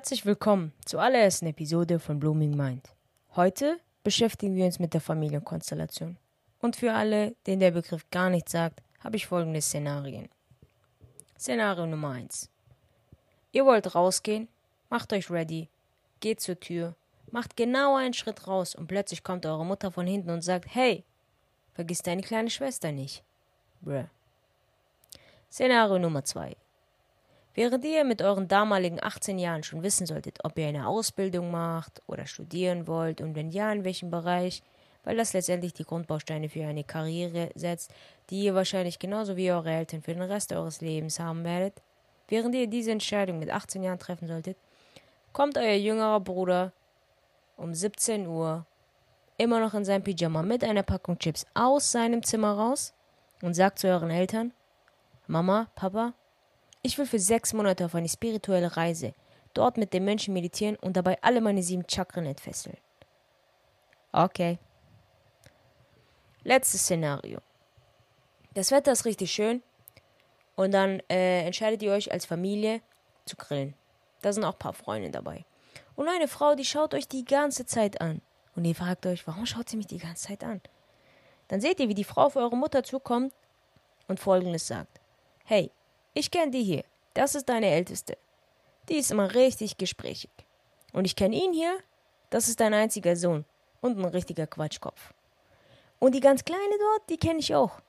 Herzlich willkommen zur allerersten Episode von Blooming Mind. Heute beschäftigen wir uns mit der Familienkonstellation. Und für alle, denen der Begriff gar nichts sagt, habe ich folgende Szenarien. Szenario Nummer 1. Ihr wollt rausgehen, macht euch ready, geht zur Tür, macht genau einen Schritt raus und plötzlich kommt eure Mutter von hinten und sagt, hey, vergiss deine kleine Schwester nicht. Bruh. Szenario Nummer 2. Während ihr mit euren damaligen 18 Jahren schon wissen solltet, ob ihr eine Ausbildung macht oder studieren wollt und wenn ja, in welchem Bereich, weil das letztendlich die Grundbausteine für eine Karriere setzt, die ihr wahrscheinlich genauso wie eure Eltern für den Rest eures Lebens haben werdet, während ihr diese Entscheidung mit 18 Jahren treffen solltet, kommt euer jüngerer Bruder um 17 Uhr immer noch in seinem Pyjama mit einer Packung Chips aus seinem Zimmer raus und sagt zu euren Eltern, Mama, Papa, ich will für sechs Monate auf eine spirituelle Reise, dort mit den Menschen meditieren und dabei alle meine sieben Chakren entfesseln. Okay. Letztes Szenario. Das Wetter ist richtig schön und dann äh, entscheidet ihr euch als Familie zu grillen. Da sind auch ein paar Freunde dabei. Und eine Frau, die schaut euch die ganze Zeit an. Und ihr fragt euch, warum schaut sie mich die ganze Zeit an? Dann seht ihr, wie die Frau auf eure Mutter zukommt und folgendes sagt. Hey, ich kenne die hier. Das ist deine Älteste. Die ist immer richtig gesprächig. Und ich kenne ihn hier. Das ist dein einziger Sohn. Und ein richtiger Quatschkopf. Und die ganz Kleine dort, die kenne ich auch.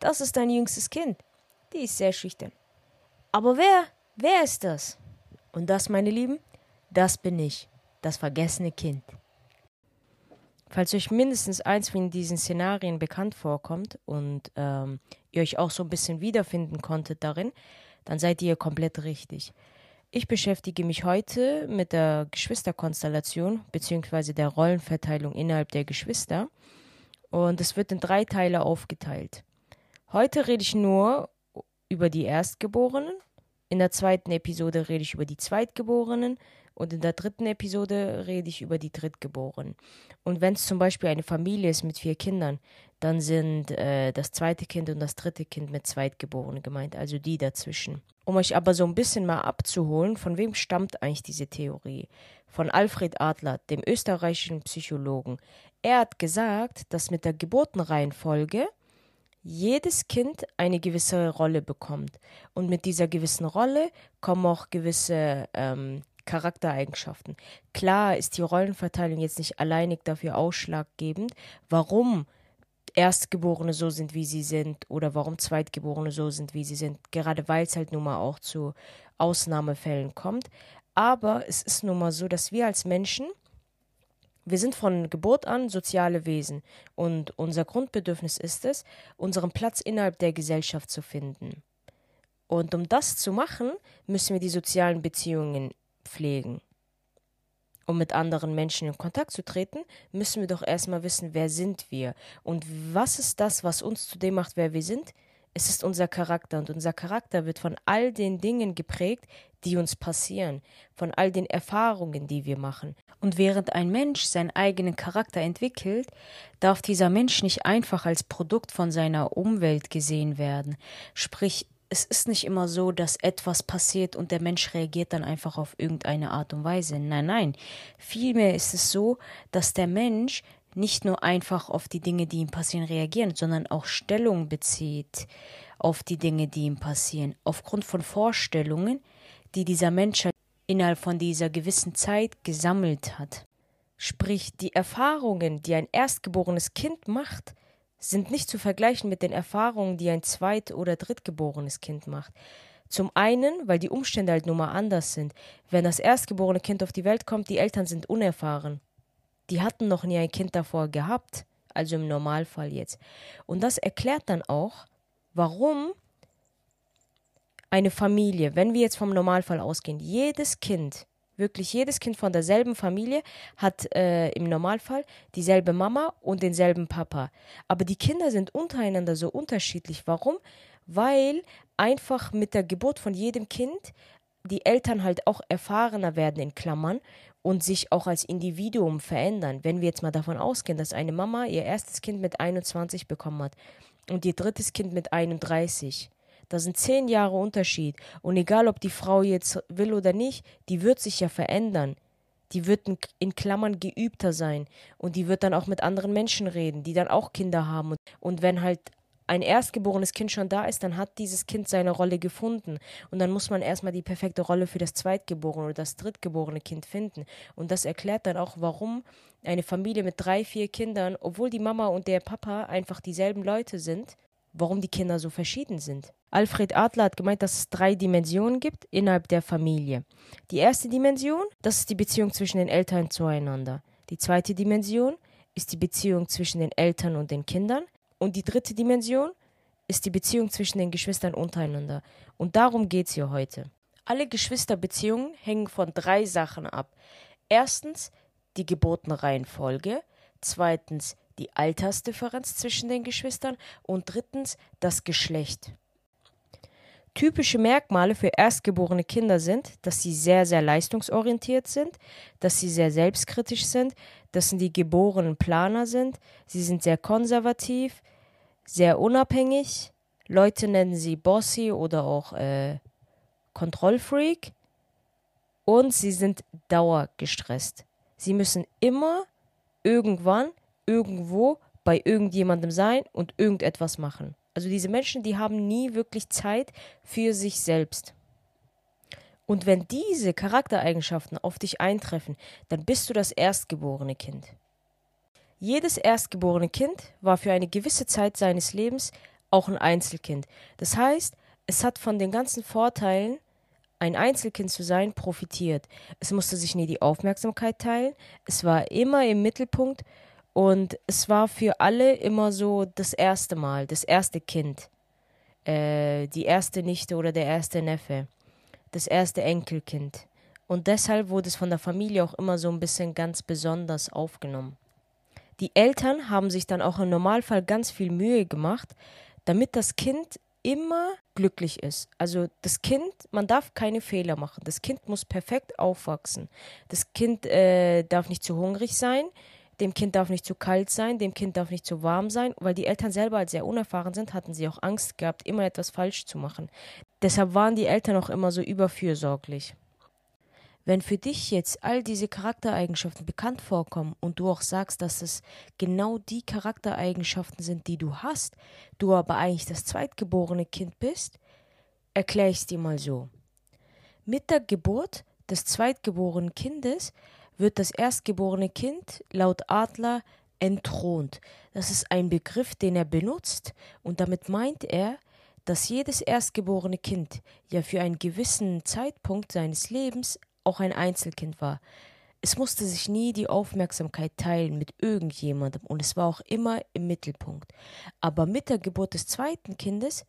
Das ist dein jüngstes Kind. Die ist sehr schüchtern. Aber wer? Wer ist das? Und das, meine Lieben, das bin ich. Das vergessene Kind. Falls euch mindestens eins von diesen Szenarien bekannt vorkommt und ähm, ihr euch auch so ein bisschen wiederfinden konntet darin, dann seid ihr komplett richtig. Ich beschäftige mich heute mit der Geschwisterkonstellation bzw. der Rollenverteilung innerhalb der Geschwister und es wird in drei Teile aufgeteilt. Heute rede ich nur über die Erstgeborenen, in der zweiten Episode rede ich über die Zweitgeborenen und in der dritten Episode rede ich über die Drittgeborenen. Und wenn es zum Beispiel eine Familie ist mit vier Kindern, dann sind äh, das zweite Kind und das dritte Kind mit Zweitgeborenen gemeint, also die dazwischen. Um euch aber so ein bisschen mal abzuholen, von wem stammt eigentlich diese Theorie? Von Alfred Adler, dem österreichischen Psychologen. Er hat gesagt, dass mit der Geburtenreihenfolge jedes Kind eine gewisse Rolle bekommt. Und mit dieser gewissen Rolle kommen auch gewisse ähm, Charaktereigenschaften. Klar ist die Rollenverteilung jetzt nicht alleinig dafür ausschlaggebend, warum Erstgeborene so sind, wie sie sind, oder warum Zweitgeborene so sind, wie sie sind, gerade weil es halt nun mal auch zu Ausnahmefällen kommt. Aber es ist nun mal so, dass wir als Menschen, wir sind von Geburt an soziale Wesen und unser Grundbedürfnis ist es, unseren Platz innerhalb der Gesellschaft zu finden. Und um das zu machen, müssen wir die sozialen Beziehungen pflegen. Um mit anderen Menschen in Kontakt zu treten, müssen wir doch erstmal wissen, wer sind wir und was ist das, was uns zu dem macht, wer wir sind? Es ist unser Charakter und unser Charakter wird von all den Dingen geprägt, die uns passieren, von all den Erfahrungen, die wir machen. Und während ein Mensch seinen eigenen Charakter entwickelt, darf dieser Mensch nicht einfach als Produkt von seiner Umwelt gesehen werden. Sprich, es ist nicht immer so, dass etwas passiert und der Mensch reagiert dann einfach auf irgendeine Art und Weise. Nein, nein. Vielmehr ist es so, dass der Mensch nicht nur einfach auf die Dinge, die ihm passieren, reagiert, sondern auch Stellung bezieht auf die Dinge, die ihm passieren, aufgrund von Vorstellungen, die dieser Mensch innerhalb von dieser gewissen Zeit gesammelt hat. Sprich, die Erfahrungen, die ein erstgeborenes Kind macht, sind nicht zu vergleichen mit den Erfahrungen, die ein zweit- oder drittgeborenes Kind macht. Zum einen, weil die Umstände halt nun mal anders sind. Wenn das erstgeborene Kind auf die Welt kommt, die Eltern sind unerfahren. Die hatten noch nie ein Kind davor gehabt, also im Normalfall jetzt. Und das erklärt dann auch, warum eine Familie, wenn wir jetzt vom Normalfall ausgehen, jedes Kind Wirklich jedes Kind von derselben Familie hat äh, im Normalfall dieselbe Mama und denselben Papa. Aber die Kinder sind untereinander so unterschiedlich. Warum? Weil einfach mit der Geburt von jedem Kind die Eltern halt auch erfahrener werden in Klammern und sich auch als Individuum verändern. Wenn wir jetzt mal davon ausgehen, dass eine Mama ihr erstes Kind mit 21 bekommen hat und ihr drittes Kind mit 31, Da sind zehn Jahre Unterschied. Und egal, ob die Frau jetzt will oder nicht, die wird sich ja verändern. Die wird in Klammern geübter sein. Und die wird dann auch mit anderen Menschen reden, die dann auch Kinder haben. Und wenn halt ein erstgeborenes Kind schon da ist, dann hat dieses Kind seine Rolle gefunden. Und dann muss man erstmal die perfekte Rolle für das zweitgeborene oder das drittgeborene Kind finden. Und das erklärt dann auch, warum eine Familie mit drei, vier Kindern, obwohl die Mama und der Papa einfach dieselben Leute sind, warum die Kinder so verschieden sind. Alfred Adler hat gemeint, dass es drei Dimensionen gibt innerhalb der Familie. Die erste Dimension, das ist die Beziehung zwischen den Eltern zueinander. Die zweite Dimension ist die Beziehung zwischen den Eltern und den Kindern. Und die dritte Dimension ist die Beziehung zwischen den Geschwistern untereinander. Und darum geht es hier heute. Alle Geschwisterbeziehungen hängen von drei Sachen ab. Erstens die Geburtenreihenfolge, zweitens die Altersdifferenz zwischen den Geschwistern und drittens das Geschlecht. Typische Merkmale für erstgeborene Kinder sind, dass sie sehr, sehr leistungsorientiert sind, dass sie sehr selbstkritisch sind, dass sie die geborenen Planer sind, sie sind sehr konservativ, sehr unabhängig, Leute nennen sie Bossy oder auch äh, Kontrollfreak und sie sind dauergestresst. Sie müssen immer irgendwann, irgendwo bei irgendjemandem sein und irgendetwas machen. Also diese Menschen, die haben nie wirklich Zeit für sich selbst. Und wenn diese Charaktereigenschaften auf dich eintreffen, dann bist du das erstgeborene Kind. Jedes erstgeborene Kind war für eine gewisse Zeit seines Lebens auch ein Einzelkind. Das heißt, es hat von den ganzen Vorteilen, ein Einzelkind zu sein, profitiert. Es musste sich nie die Aufmerksamkeit teilen, es war immer im Mittelpunkt und es war für alle immer so das erste Mal, das erste Kind, äh, die erste Nichte oder der erste Neffe, das erste Enkelkind. Und deshalb wurde es von der Familie auch immer so ein bisschen ganz besonders aufgenommen. Die Eltern haben sich dann auch im Normalfall ganz viel Mühe gemacht, damit das Kind immer glücklich ist. Also das Kind, man darf keine Fehler machen. Das Kind muss perfekt aufwachsen. Das Kind äh, darf nicht zu hungrig sein dem Kind darf nicht zu kalt sein, dem Kind darf nicht zu warm sein, weil die Eltern selber als sehr unerfahren sind, hatten sie auch Angst gehabt, immer etwas falsch zu machen. Deshalb waren die Eltern auch immer so überfürsorglich. Wenn für dich jetzt all diese Charaktereigenschaften bekannt vorkommen und du auch sagst, dass es genau die Charaktereigenschaften sind, die du hast, du aber eigentlich das zweitgeborene Kind bist, erkläre ich es dir mal so. Mit der Geburt des zweitgeborenen Kindes wird das erstgeborene Kind laut Adler entthront. Das ist ein Begriff, den er benutzt, und damit meint er, dass jedes erstgeborene Kind ja für einen gewissen Zeitpunkt seines Lebens auch ein Einzelkind war. Es musste sich nie die Aufmerksamkeit teilen mit irgendjemandem und es war auch immer im Mittelpunkt. Aber mit der Geburt des zweiten Kindes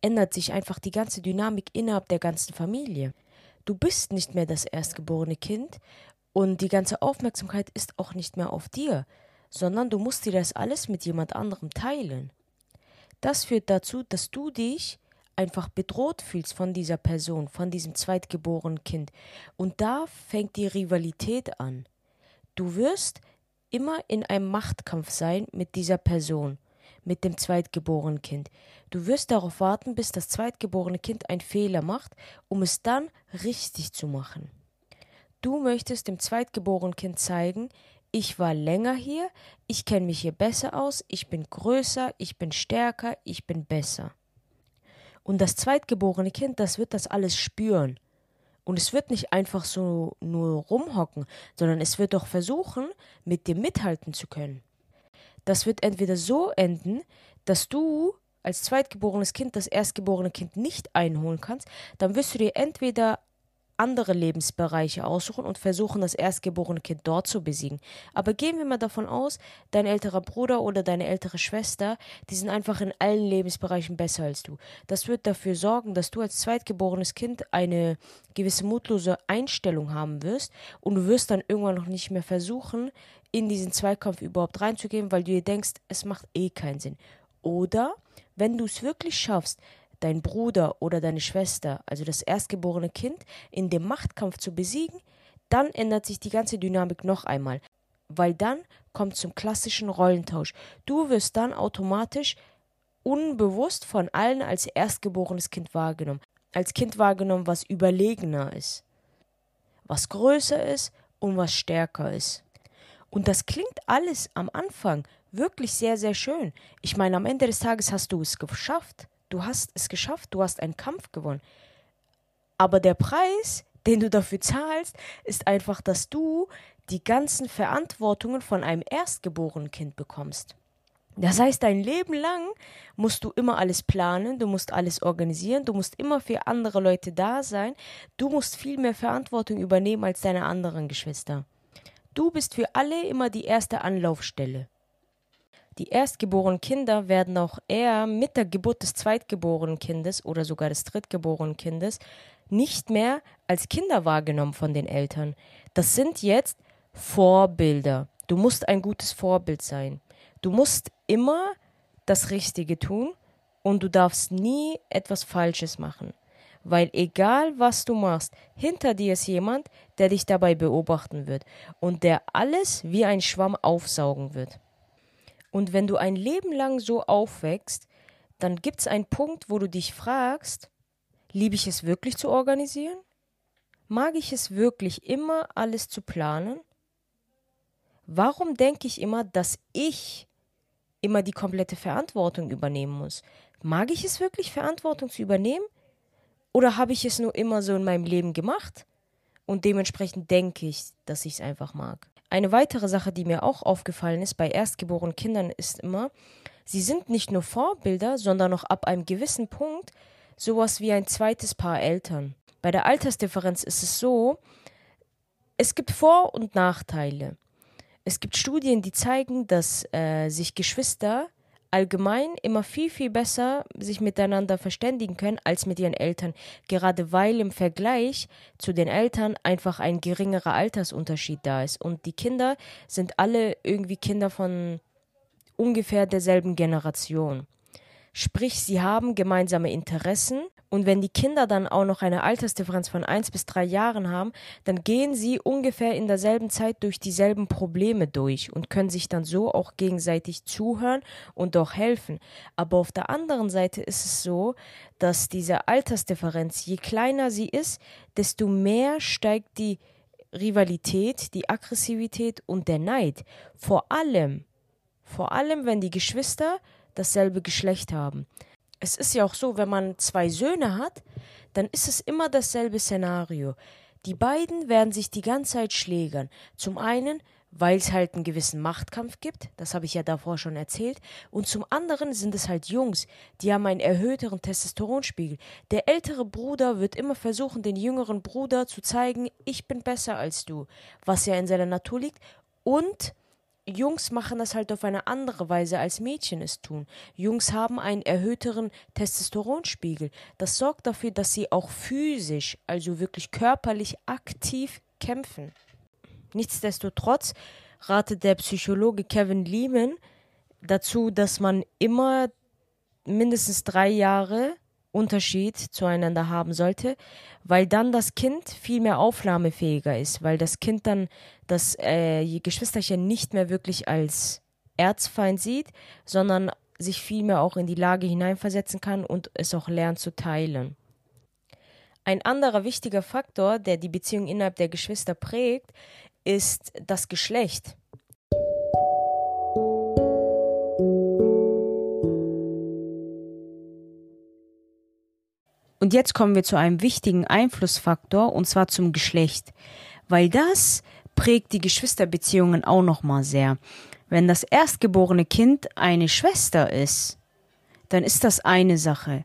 ändert sich einfach die ganze Dynamik innerhalb der ganzen Familie. Du bist nicht mehr das erstgeborene Kind und die ganze Aufmerksamkeit ist auch nicht mehr auf dir, sondern du musst dir das alles mit jemand anderem teilen. Das führt dazu, dass du dich einfach bedroht fühlst von dieser Person, von diesem zweitgeborenen Kind. Und da fängt die Rivalität an. Du wirst immer in einem Machtkampf sein mit dieser Person, mit dem zweitgeborenen Kind. Du wirst darauf warten, bis das zweitgeborene Kind einen Fehler macht, um es dann richtig zu machen. Du möchtest dem zweitgeborenen Kind zeigen, ich war länger hier, ich kenne mich hier besser aus, ich bin größer, ich bin stärker, ich bin besser. Und das zweitgeborene Kind, das wird das alles spüren. Und es wird nicht einfach so nur rumhocken, sondern es wird doch versuchen, mit dir mithalten zu können. Das wird entweder so enden, dass du als zweitgeborenes Kind das erstgeborene Kind nicht einholen kannst, dann wirst du dir entweder andere Lebensbereiche aussuchen und versuchen, das erstgeborene Kind dort zu besiegen. Aber gehen wir mal davon aus, dein älterer Bruder oder deine ältere Schwester, die sind einfach in allen Lebensbereichen besser als du. Das wird dafür sorgen, dass du als zweitgeborenes Kind eine gewisse mutlose Einstellung haben wirst und du wirst dann irgendwann noch nicht mehr versuchen, in diesen Zweikampf überhaupt reinzugehen, weil du dir denkst, es macht eh keinen Sinn. Oder wenn du es wirklich schaffst, dein Bruder oder deine Schwester, also das erstgeborene Kind, in dem Machtkampf zu besiegen, dann ändert sich die ganze Dynamik noch einmal, weil dann kommt zum klassischen Rollentausch. Du wirst dann automatisch unbewusst von allen als erstgeborenes Kind wahrgenommen. Als Kind wahrgenommen, was überlegener ist, was größer ist und was stärker ist. Und das klingt alles am Anfang wirklich sehr, sehr schön. Ich meine, am Ende des Tages hast du es geschafft. Du hast es geschafft, du hast einen Kampf gewonnen. Aber der Preis, den du dafür zahlst, ist einfach, dass du die ganzen Verantwortungen von einem erstgeborenen Kind bekommst. Das heißt, dein Leben lang musst du immer alles planen, du musst alles organisieren, du musst immer für andere Leute da sein, du musst viel mehr Verantwortung übernehmen als deine anderen Geschwister. Du bist für alle immer die erste Anlaufstelle. Die erstgeborenen Kinder werden auch eher mit der Geburt des zweitgeborenen Kindes oder sogar des drittgeborenen Kindes nicht mehr als Kinder wahrgenommen von den Eltern. Das sind jetzt Vorbilder. Du musst ein gutes Vorbild sein. Du musst immer das Richtige tun und du darfst nie etwas Falsches machen. Weil egal was du machst, hinter dir ist jemand, der dich dabei beobachten wird und der alles wie ein Schwamm aufsaugen wird. Und wenn du ein Leben lang so aufwächst, dann gibt es einen Punkt, wo du dich fragst, liebe ich es wirklich zu organisieren? Mag ich es wirklich immer alles zu planen? Warum denke ich immer, dass ich immer die komplette Verantwortung übernehmen muss? Mag ich es wirklich, Verantwortung zu übernehmen? Oder habe ich es nur immer so in meinem Leben gemacht? Und dementsprechend denke ich, dass ich es einfach mag. Eine weitere Sache, die mir auch aufgefallen ist bei erstgeborenen Kindern, ist immer, sie sind nicht nur Vorbilder, sondern auch ab einem gewissen Punkt sowas wie ein zweites Paar Eltern. Bei der Altersdifferenz ist es so, es gibt Vor- und Nachteile. Es gibt Studien, die zeigen, dass äh, sich Geschwister allgemein immer viel, viel besser sich miteinander verständigen können als mit ihren Eltern, gerade weil im Vergleich zu den Eltern einfach ein geringerer Altersunterschied da ist. Und die Kinder sind alle irgendwie Kinder von ungefähr derselben Generation. Sprich, sie haben gemeinsame Interessen und wenn die Kinder dann auch noch eine Altersdifferenz von eins bis drei Jahren haben, dann gehen sie ungefähr in derselben Zeit durch dieselben Probleme durch und können sich dann so auch gegenseitig zuhören und auch helfen. Aber auf der anderen Seite ist es so, dass diese Altersdifferenz, je kleiner sie ist, desto mehr steigt die Rivalität, die Aggressivität und der Neid. Vor allem, vor allem, wenn die Geschwister dasselbe Geschlecht haben es ist ja auch so, wenn man zwei Söhne hat, dann ist es immer dasselbe Szenario. Die beiden werden sich die ganze Zeit schlägern. Zum einen, weil es halt einen gewissen Machtkampf gibt, das habe ich ja davor schon erzählt, und zum anderen sind es halt Jungs, die haben einen erhöhteren Testosteronspiegel. Der ältere Bruder wird immer versuchen, den jüngeren Bruder zu zeigen, ich bin besser als du, was ja in seiner Natur liegt, und Jungs machen das halt auf eine andere Weise, als Mädchen es tun. Jungs haben einen erhöhteren Testosteronspiegel. Das sorgt dafür, dass sie auch physisch, also wirklich körperlich aktiv kämpfen. Nichtsdestotrotz ratet der Psychologe Kevin Lehman dazu, dass man immer mindestens drei Jahre Unterschied zueinander haben sollte, weil dann das Kind viel mehr aufnahmefähiger ist, weil das Kind dann das äh, Geschwisterchen nicht mehr wirklich als Erzfeind sieht, sondern sich vielmehr auch in die Lage hineinversetzen kann und es auch lernt zu teilen. Ein anderer wichtiger Faktor, der die Beziehung innerhalb der Geschwister prägt, ist das Geschlecht. Und jetzt kommen wir zu einem wichtigen Einflussfaktor, und zwar zum Geschlecht. Weil das prägt die Geschwisterbeziehungen auch nochmal sehr. Wenn das erstgeborene Kind eine Schwester ist, dann ist das eine Sache.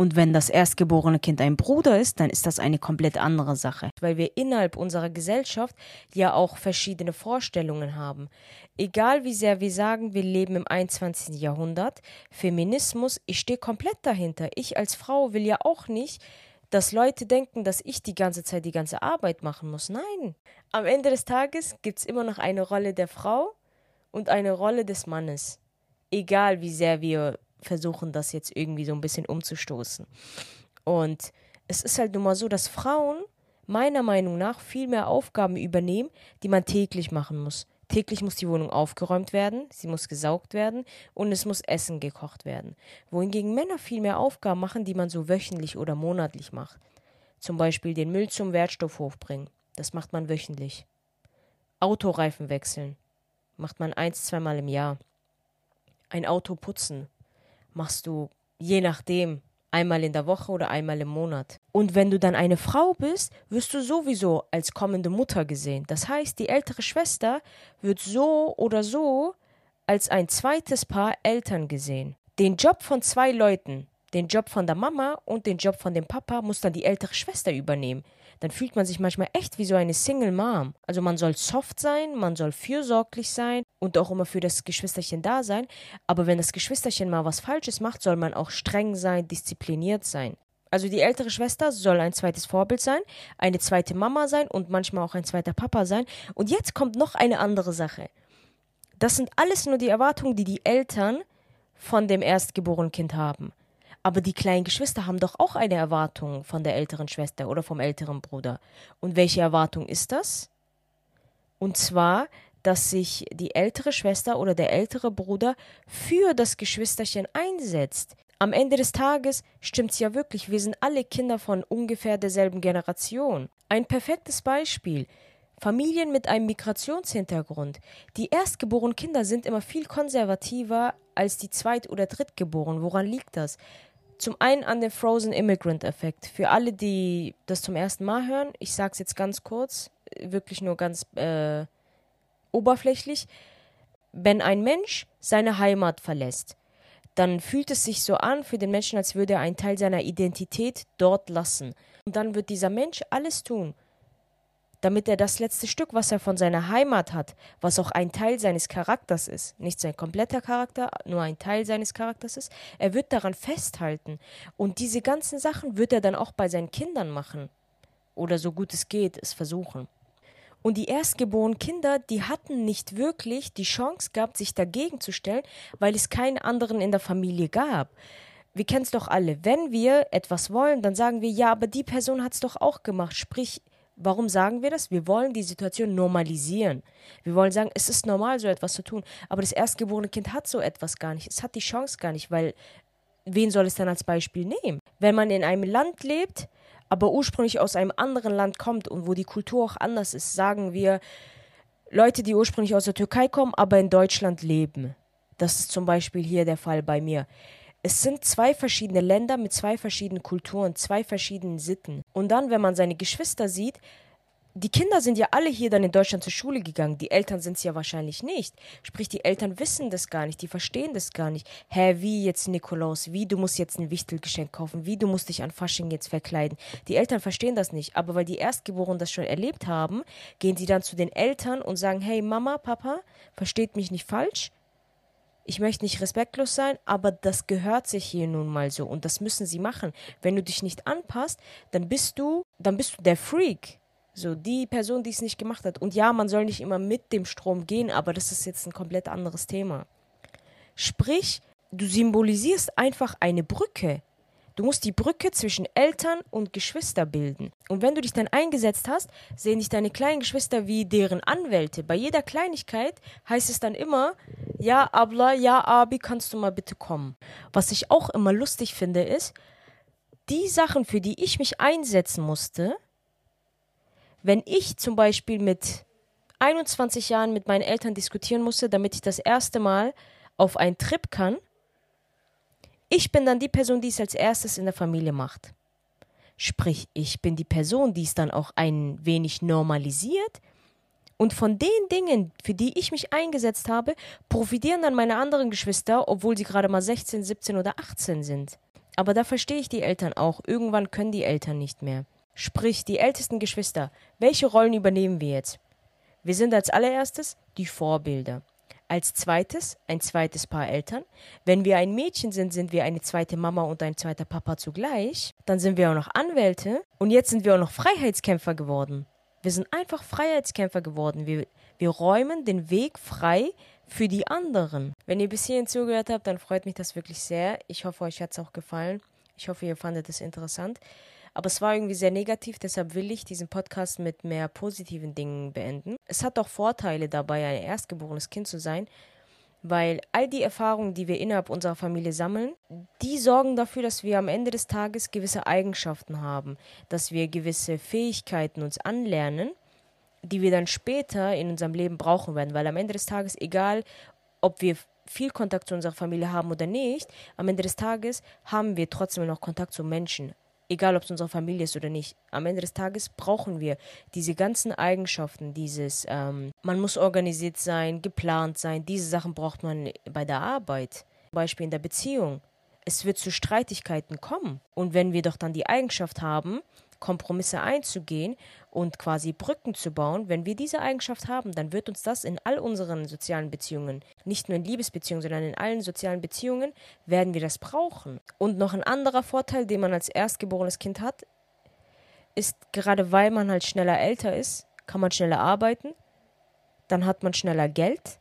Und wenn das erstgeborene Kind ein Bruder ist, dann ist das eine komplett andere Sache. Weil wir innerhalb unserer Gesellschaft ja auch verschiedene Vorstellungen haben. Egal wie sehr wir sagen, wir leben im 21. Jahrhundert, Feminismus, ich stehe komplett dahinter. Ich als Frau will ja auch nicht, dass Leute denken, dass ich die ganze Zeit die ganze Arbeit machen muss. Nein. Am Ende des Tages gibt es immer noch eine Rolle der Frau und eine Rolle des Mannes. Egal wie sehr wir versuchen, das jetzt irgendwie so ein bisschen umzustoßen. Und es ist halt nun mal so, dass Frauen meiner Meinung nach viel mehr Aufgaben übernehmen, die man täglich machen muss. Täglich muss die Wohnung aufgeräumt werden, sie muss gesaugt werden und es muss Essen gekocht werden. Wohingegen Männer viel mehr Aufgaben machen, die man so wöchentlich oder monatlich macht. Zum Beispiel den Müll zum Wertstoffhof bringen. Das macht man wöchentlich. Autoreifen wechseln. Macht man eins, zweimal im Jahr. Ein Auto putzen. Machst du je nachdem einmal in der Woche oder einmal im Monat. Und wenn du dann eine Frau bist, wirst du sowieso als kommende Mutter gesehen. Das heißt, die ältere Schwester wird so oder so als ein zweites Paar Eltern gesehen. Den Job von zwei Leuten, den Job von der Mama und den Job von dem Papa muss dann die ältere Schwester übernehmen dann fühlt man sich manchmal echt wie so eine Single Mom. Also man soll soft sein, man soll fürsorglich sein und auch immer für das Geschwisterchen da sein. Aber wenn das Geschwisterchen mal was Falsches macht, soll man auch streng sein, diszipliniert sein. Also die ältere Schwester soll ein zweites Vorbild sein, eine zweite Mama sein und manchmal auch ein zweiter Papa sein. Und jetzt kommt noch eine andere Sache. Das sind alles nur die Erwartungen, die die Eltern von dem erstgeborenen Kind haben. Aber die kleinen Geschwister haben doch auch eine Erwartung von der älteren Schwester oder vom älteren Bruder. Und welche Erwartung ist das? Und zwar, dass sich die ältere Schwester oder der ältere Bruder für das Geschwisterchen einsetzt. Am Ende des Tages stimmt's ja wirklich, wir sind alle Kinder von ungefähr derselben Generation. Ein perfektes Beispiel. Familien mit einem Migrationshintergrund. Die erstgeborenen Kinder sind immer viel konservativer als die Zweit- oder Drittgeborenen. Woran liegt das? Zum einen an den Frozen Immigrant Effekt. Für alle, die das zum ersten Mal hören, ich sage es jetzt ganz kurz, wirklich nur ganz äh, oberflächlich. Wenn ein Mensch seine Heimat verlässt, dann fühlt es sich so an für den Menschen, als würde er einen Teil seiner Identität dort lassen. Und dann wird dieser Mensch alles tun, damit er das letzte Stück, was er von seiner Heimat hat, was auch ein Teil seines Charakters ist, nicht sein kompletter Charakter, nur ein Teil seines Charakters ist, er wird daran festhalten. Und diese ganzen Sachen wird er dann auch bei seinen Kindern machen. Oder so gut es geht, es versuchen. Und die erstgeborenen Kinder, die hatten nicht wirklich die Chance gehabt, sich dagegen zu stellen, weil es keinen anderen in der Familie gab. Wir kennen es doch alle. Wenn wir etwas wollen, dann sagen wir, ja, aber die Person hat es doch auch gemacht. Sprich, Warum sagen wir das? Wir wollen die Situation normalisieren. Wir wollen sagen, es ist normal, so etwas zu tun. Aber das erstgeborene Kind hat so etwas gar nicht. Es hat die Chance gar nicht, weil wen soll es dann als Beispiel nehmen? Wenn man in einem Land lebt, aber ursprünglich aus einem anderen Land kommt und wo die Kultur auch anders ist, sagen wir Leute, die ursprünglich aus der Türkei kommen, aber in Deutschland leben. Das ist zum Beispiel hier der Fall bei mir. Es sind zwei verschiedene Länder mit zwei verschiedenen Kulturen, zwei verschiedenen Sitten. Und dann, wenn man seine Geschwister sieht, die Kinder sind ja alle hier dann in Deutschland zur Schule gegangen. Die Eltern sind es ja wahrscheinlich nicht. Sprich, die Eltern wissen das gar nicht, die verstehen das gar nicht. Hä, wie jetzt Nikolaus? Wie du musst jetzt ein Wichtelgeschenk kaufen? Wie du musst dich an Fasching jetzt verkleiden? Die Eltern verstehen das nicht. Aber weil die Erstgeborenen das schon erlebt haben, gehen sie dann zu den Eltern und sagen: Hey, Mama, Papa, versteht mich nicht falsch ich möchte nicht respektlos sein, aber das gehört sich hier nun mal so und das müssen sie machen. Wenn du dich nicht anpasst, dann bist du, dann bist du der Freak. So, die Person, die es nicht gemacht hat. Und ja, man soll nicht immer mit dem Strom gehen, aber das ist jetzt ein komplett anderes Thema. Sprich, du symbolisierst einfach eine Brücke. Du musst die Brücke zwischen Eltern und Geschwister bilden. Und wenn du dich dann eingesetzt hast, sehen dich deine kleinen Geschwister wie deren Anwälte. Bei jeder Kleinigkeit heißt es dann immer, ja, Abla, ja, Abi, kannst du mal bitte kommen. Was ich auch immer lustig finde, ist, die Sachen, für die ich mich einsetzen musste, wenn ich zum Beispiel mit 21 Jahren mit meinen Eltern diskutieren musste, damit ich das erste Mal auf einen Trip kann, ich bin dann die Person, die es als erstes in der Familie macht. Sprich, ich bin die Person, die es dann auch ein wenig normalisiert. Und von den Dingen, für die ich mich eingesetzt habe, profitieren dann meine anderen Geschwister, obwohl sie gerade mal 16, 17 oder 18 sind. Aber da verstehe ich die Eltern auch. Irgendwann können die Eltern nicht mehr. Sprich, die ältesten Geschwister. Welche Rollen übernehmen wir jetzt? Wir sind als allererstes die Vorbilder. Als zweites ein zweites Paar Eltern. Wenn wir ein Mädchen sind, sind wir eine zweite Mama und ein zweiter Papa zugleich. Dann sind wir auch noch Anwälte. Und jetzt sind wir auch noch Freiheitskämpfer geworden. Wir sind einfach Freiheitskämpfer geworden. Wir, wir räumen den Weg frei für die anderen. Wenn ihr bis hierhin zugehört habt, dann freut mich das wirklich sehr. Ich hoffe, euch hat es auch gefallen. Ich hoffe, ihr fandet es interessant. Aber es war irgendwie sehr negativ, deshalb will ich diesen Podcast mit mehr positiven Dingen beenden. Es hat auch Vorteile dabei, ein erstgeborenes Kind zu sein, weil all die Erfahrungen, die wir innerhalb unserer Familie sammeln, die sorgen dafür, dass wir am Ende des Tages gewisse Eigenschaften haben, dass wir gewisse Fähigkeiten uns anlernen, die wir dann später in unserem Leben brauchen werden, weil am Ende des Tages, egal ob wir viel Kontakt zu unserer Familie haben oder nicht, am Ende des Tages haben wir trotzdem noch Kontakt zu Menschen. Egal, ob es unsere Familie ist oder nicht. Am Ende des Tages brauchen wir diese ganzen Eigenschaften, dieses, ähm, man muss organisiert sein, geplant sein, diese Sachen braucht man bei der Arbeit. Zum Beispiel in der Beziehung. Es wird zu Streitigkeiten kommen. Und wenn wir doch dann die Eigenschaft haben, Kompromisse einzugehen und quasi Brücken zu bauen, wenn wir diese Eigenschaft haben, dann wird uns das in all unseren sozialen Beziehungen, nicht nur in Liebesbeziehungen, sondern in allen sozialen Beziehungen, werden wir das brauchen. Und noch ein anderer Vorteil, den man als erstgeborenes Kind hat, ist gerade weil man halt schneller älter ist, kann man schneller arbeiten, dann hat man schneller Geld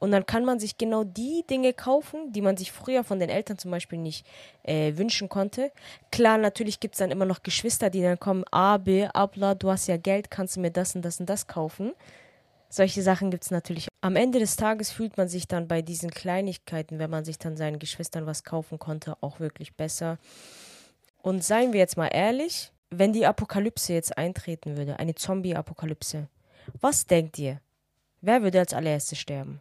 und dann kann man sich genau die Dinge kaufen, die man sich früher von den Eltern zum Beispiel nicht äh, wünschen konnte. Klar, natürlich gibt es dann immer noch Geschwister, die dann kommen, A, B, Abla, du hast ja Geld, kannst du mir das und das und das kaufen. Solche Sachen gibt es natürlich. Am Ende des Tages fühlt man sich dann bei diesen Kleinigkeiten, wenn man sich dann seinen Geschwistern was kaufen konnte, auch wirklich besser. Und seien wir jetzt mal ehrlich, wenn die Apokalypse jetzt eintreten würde, eine Zombie-Apokalypse, was denkt ihr? Wer würde als allererstes sterben?